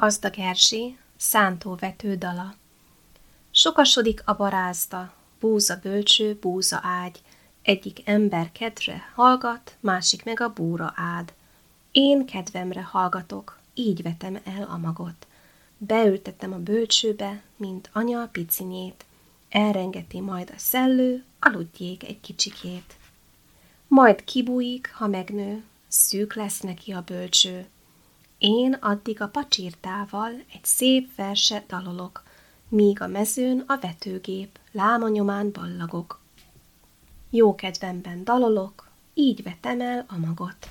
Gazdag Erzsé, szántóvető dala. Sokasodik a barázda, búza bölcső, búza ágy, egyik ember kedre hallgat, másik meg a búra ád. Én kedvemre hallgatok, így vetem el a magot. Beültettem a bölcsőbe, mint anya a picinyét. Elrengeti majd a szellő, aludjék egy kicsikét. Majd kibújik, ha megnő, szűk lesz neki a bölcső. Én addig a pacsirtával egy szép verset dalolok, míg a mezőn a vetőgép lámanyomán ballagok. Jó kedvemben dalolok, így vetem el a magot.